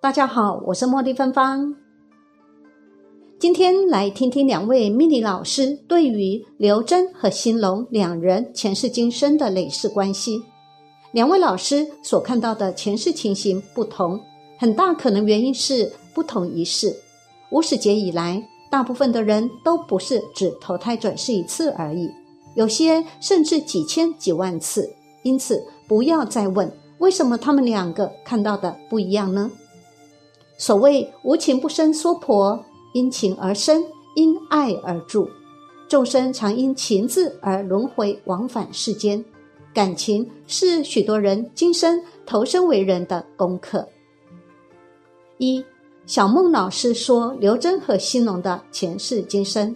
大家好，我是茉莉芬芳。今天来听听两位命理老师对于刘真和兴隆两人前世今生的类似关系。两位老师所看到的前世情形不同，很大可能原因是不同一世。无始劫以来，大部分的人都不是只投胎转世一次而已，有些甚至几千几万次。因此，不要再问。为什么他们两个看到的不一样呢？所谓无情不生娑婆，因情而生，因爱而住。众生常因情字而轮回往返世间，感情是许多人今生投身为人的功课。一小孟老师说刘真和兴隆的前世今生。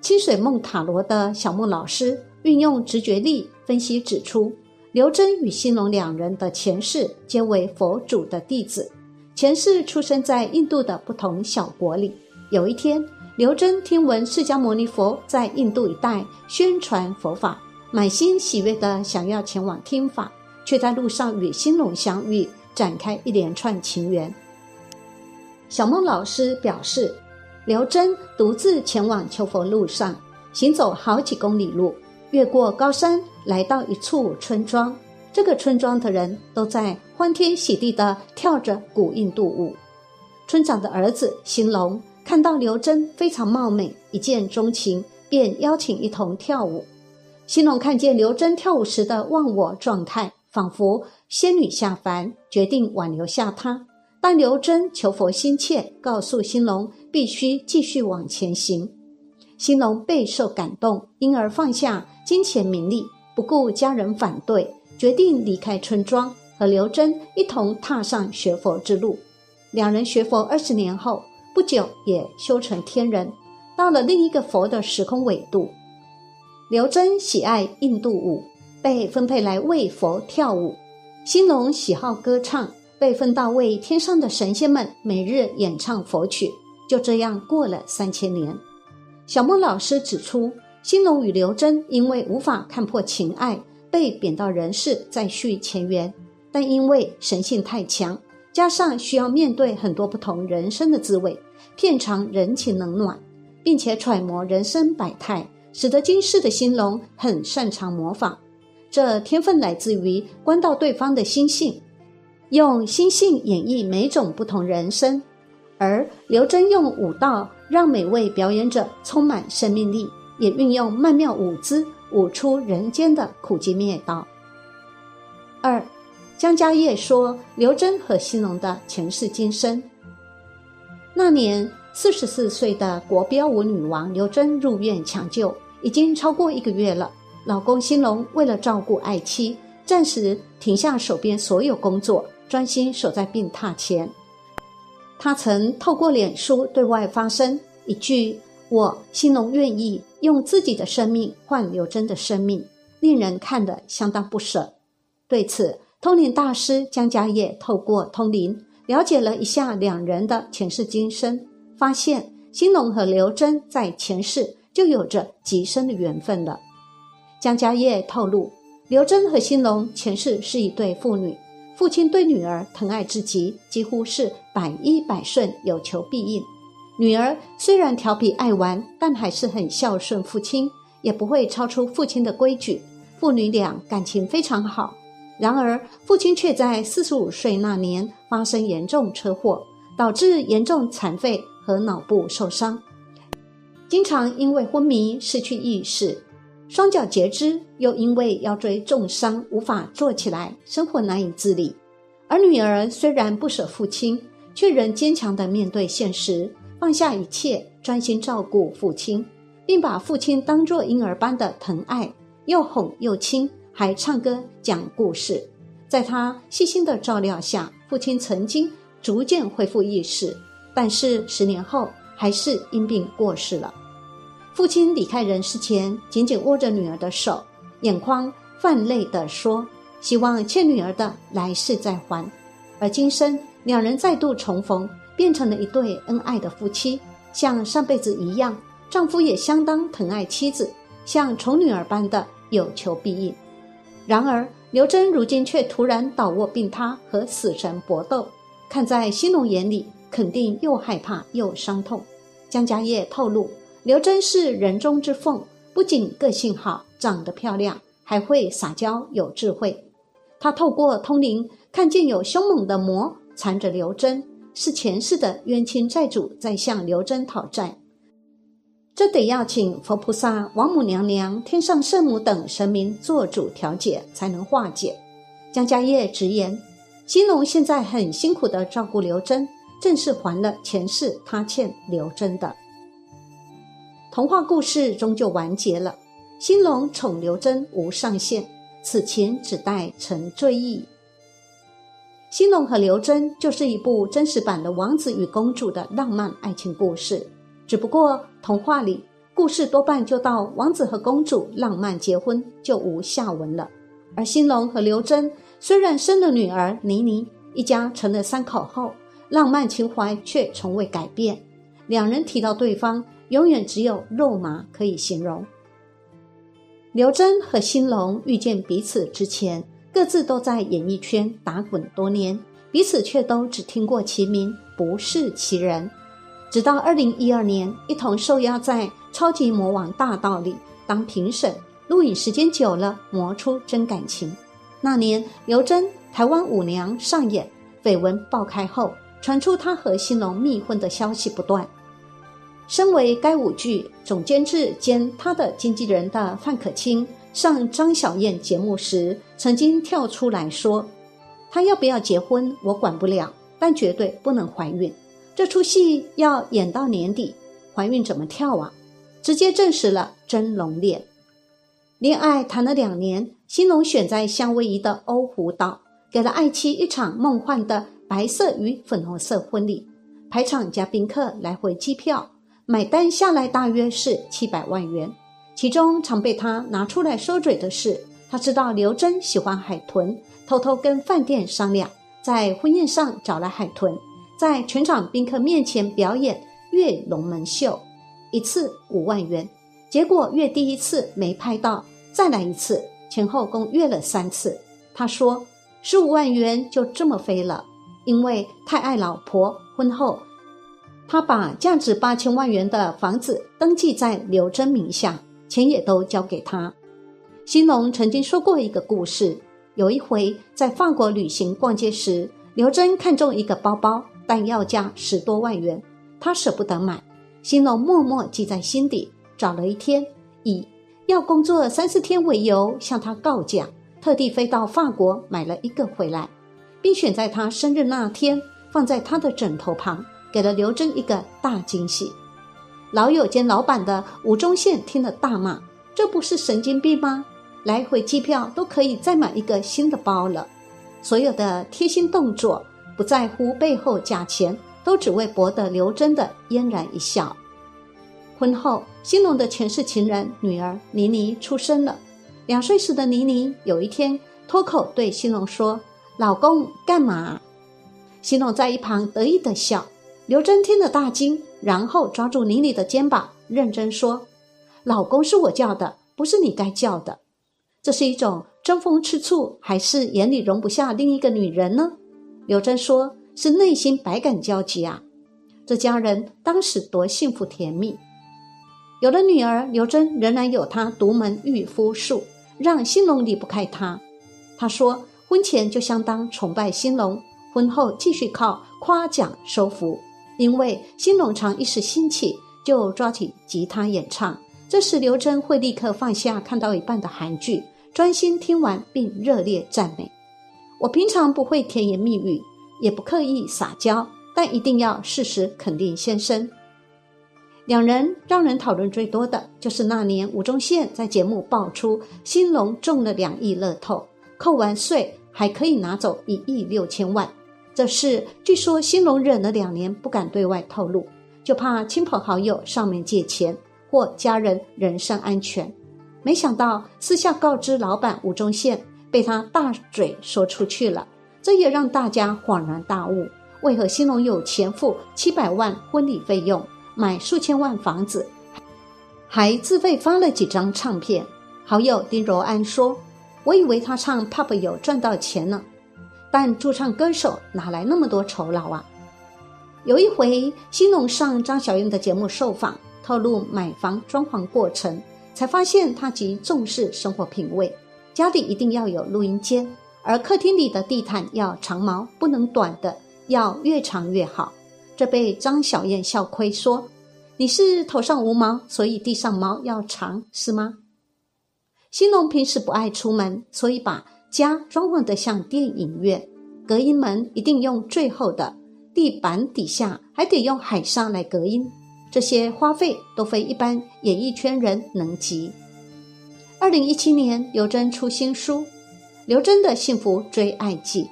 清水梦塔罗的小孟老师运用直觉力分析指出。刘真与兴隆两人的前世皆为佛祖的弟子，前世出生在印度的不同小国里。有一天，刘真听闻释迦牟尼佛在印度一带宣传佛法，满心喜悦地想要前往听法，却在路上与兴隆相遇，展开一连串情缘。小孟老师表示，刘真独自前往求佛路上，行走好几公里路。越过高山，来到一处村庄。这个村庄的人都在欢天喜地地跳着古印度舞。村长的儿子兴隆看到刘真非常貌美，一见钟情，便邀请一同跳舞。兴隆看见刘真跳舞时的忘我状态，仿佛仙女下凡，决定挽留下她。但刘真求佛心切，告诉兴隆必须继续往前行。兴隆备受感动，因而放下。金钱名利，不顾家人反对，决定离开村庄，和刘真一同踏上学佛之路。两人学佛二十年后，不久也修成天人，到了另一个佛的时空纬度。刘真喜爱印度舞，被分配来为佛跳舞；兴隆喜好歌唱，被分到为天上的神仙们每日演唱佛曲。就这样过了三千年。小孟老师指出。兴隆与刘真因为无法看破情爱，被贬到人世再续前缘。但因为神性太强，加上需要面对很多不同人生的滋味，片尝人情冷暖，并且揣摩人生百态，使得今世的兴隆很擅长模仿。这天分来自于观到对方的心性，用心性演绎每种不同人生。而刘真用武道让每位表演者充满生命力。也运用曼妙舞姿舞出人间的苦集灭道。二，江家业说刘真和兴隆的前世今生。那年四十四岁的国标舞女王刘真入院抢救，已经超过一个月了。老公兴隆为了照顾爱妻，暂时停下手边所有工作，专心守在病榻前。他曾透过脸书对外发声一句。我兴隆愿意用自己的生命换刘真的生命，令人看得相当不舍。对此，通灵大师江家业透过通灵了解了一下两人的前世今生，发现兴隆和刘真在前世就有着极深的缘分了。江家业透露，刘真和兴隆前世是一对父女，父亲对女儿疼爱至极，几乎是百依百顺，有求必应。女儿虽然调皮爱玩，但还是很孝顺父亲，也不会超出父亲的规矩。父女俩感情非常好。然而，父亲却在四十五岁那年发生严重车祸，导致严重残废和脑部受伤，经常因为昏迷失去意识，双脚截肢，又因为腰椎重伤无法坐起来，生活难以自理。而女儿虽然不舍父亲，却仍坚强地面对现实。放下一切，专心照顾父亲，并把父亲当作婴儿般的疼爱，又哄又亲，还唱歌讲故事。在他细心的照料下，父亲曾经逐渐恢复意识，但是十年后还是因病过世了。父亲离开人世前，紧紧握着女儿的手，眼眶泛泪地说：“希望欠女儿的来世再还。”而今生两人再度重逢。变成了一对恩爱的夫妻，像上辈子一样，丈夫也相当疼爱妻子，像宠女儿般的有求必应。然而，刘真如今却突然倒卧病榻，和死神搏斗，看在新龙眼里，肯定又害怕又伤痛。江家业透露，刘真是人中之凤，不仅个性好，长得漂亮，还会撒娇，有智慧。他透过通灵，看见有凶猛的魔缠着刘真，是前世的冤亲债主在向刘真讨债。这得要请佛菩萨、王母娘娘、天上圣母等神明做主调解，才能化解。江家业直言，兴隆现在很辛苦的照顾刘真，正是还了前世他欠刘真的。童话故事终究完结了，兴隆宠刘真无上限，此情只待成追忆。兴隆和刘真就是一部真实版的王子与公主的浪漫爱情故事。只不过童话里故事多半就到王子和公主浪漫结婚就无下文了，而兴隆和刘真虽然生了女儿妮妮，一家成了三口后，浪漫情怀却从未改变。两人提到对方，永远只有肉麻可以形容。刘真和兴隆遇见彼此之前，各自都在演艺圈打滚多年，彼此却都只听过其名，不是其人。直到二零一二年，一同受邀在《超级魔王大道》里当评审，录影时间久了，磨出真感情。那年，刘真台湾舞娘上演，绯闻爆开后，传出她和新龙密婚的消息不断。身为该舞剧总监制兼她的经纪人的范可清，上张小燕节目时，曾经跳出来说：“她要不要结婚，我管不了，但绝对不能怀孕。”这出戏要演到年底，怀孕怎么跳啊？直接证实了真龙恋。恋爱谈了两年，新龙选在夏威夷的欧胡岛，给了爱妻一场梦幻的白色与粉红色婚礼。排场加宾客来回机票，买单下来大约是七百万元。其中常被他拿出来说嘴的是，他知道刘真喜欢海豚，偷偷跟饭店商量，在婚宴上找来海豚。在全场宾客面前表演跃龙门秀，一次五万元，结果跃第一次没拍到，再来一次，前后共跃了三次。他说十五万元就这么飞了，因为太爱老婆。婚后，他把价值八千万元的房子登记在刘真名下，钱也都交给他。兴隆曾经说过一个故事，有一回在法国旅行逛街时，刘真看中一个包包。但要价十多万元，他舍不得买，兴隆默默记在心底。找了一天，以要工作三四天为由向他告假，特地飞到法国买了一个回来，并选在他生日那天放在他的枕头旁，给了刘真一个大惊喜。老友兼老板的吴宗宪听了大骂：“这不是神经病吗？来回机票都可以再买一个新的包了，所有的贴心动作。”不在乎背后价钱，都只为博得刘真的嫣然一笑。婚后，兴隆的前世情人女儿妮妮出生了。两岁时的妮妮有一天脱口对兴隆说：“老公干嘛？”兴隆在一旁得意的笑。刘真听了大惊，然后抓住妮妮的肩膀，认真说：“老公是我叫的，不是你该叫的。这是一种争风吃醋，还是眼里容不下另一个女人呢？”刘真说：“是内心百感交集啊！这家人当时多幸福甜蜜。有了女儿，刘真仍然有她独门御夫术，让兴隆离不开她。她说，婚前就相当崇拜兴隆，婚后继续靠夸奖收服。因为兴隆常一时兴起就抓起吉他演唱，这时刘真会立刻放下看到一半的韩剧，专心听完并热烈赞美。”我平常不会甜言蜜语，也不刻意撒娇，但一定要适时肯定先生。两人让人讨论最多的就是那年吴宗宪在节目爆出新隆中了两亿乐透，扣完税还可以拿走一亿六千万。这事据说兴隆忍了两年不敢对外透露，就怕亲朋好友上门借钱或家人人身安全。没想到私下告知老板吴宗宪。被他大嘴说出去了，这也让大家恍然大悟：为何兴隆有钱付七百万婚礼费用，买数千万房子，还自费发了几张唱片？好友丁柔安说：“我以为他唱 pop 有赚到钱呢。”但驻唱歌手哪来那么多酬劳啊？有一回，新龙上张小燕的节目受访，透露买房装潢过程，才发现他极重视生活品味，家里一定要有录音间，而客厅里的地毯要长毛，不能短的，要越长越好。这被张小燕笑亏说：“你是头上无毛，所以地上毛要长，是吗？”新龙平时不爱出门，所以把家装潢得像电影院，隔音门一定用最厚的，地板底下还得用海沙来隔音。这些花费都非一般演艺圈人能及。二零一七年，刘真出新书《刘真的幸福追爱记》，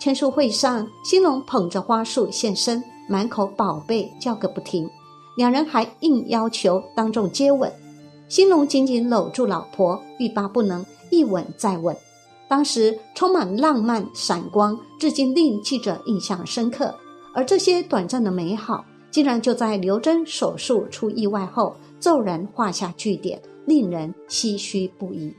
签书会上，新龙捧着花束现身。满口宝贝叫个不停，两人还硬要求当众接吻。新龙紧紧搂住老婆，欲罢不能，一吻再吻。当时充满浪漫闪光，至今令记者印象深刻。而这些短暂的美好，竟然就在刘真手术出意外后骤然画下句点，令人唏嘘不已。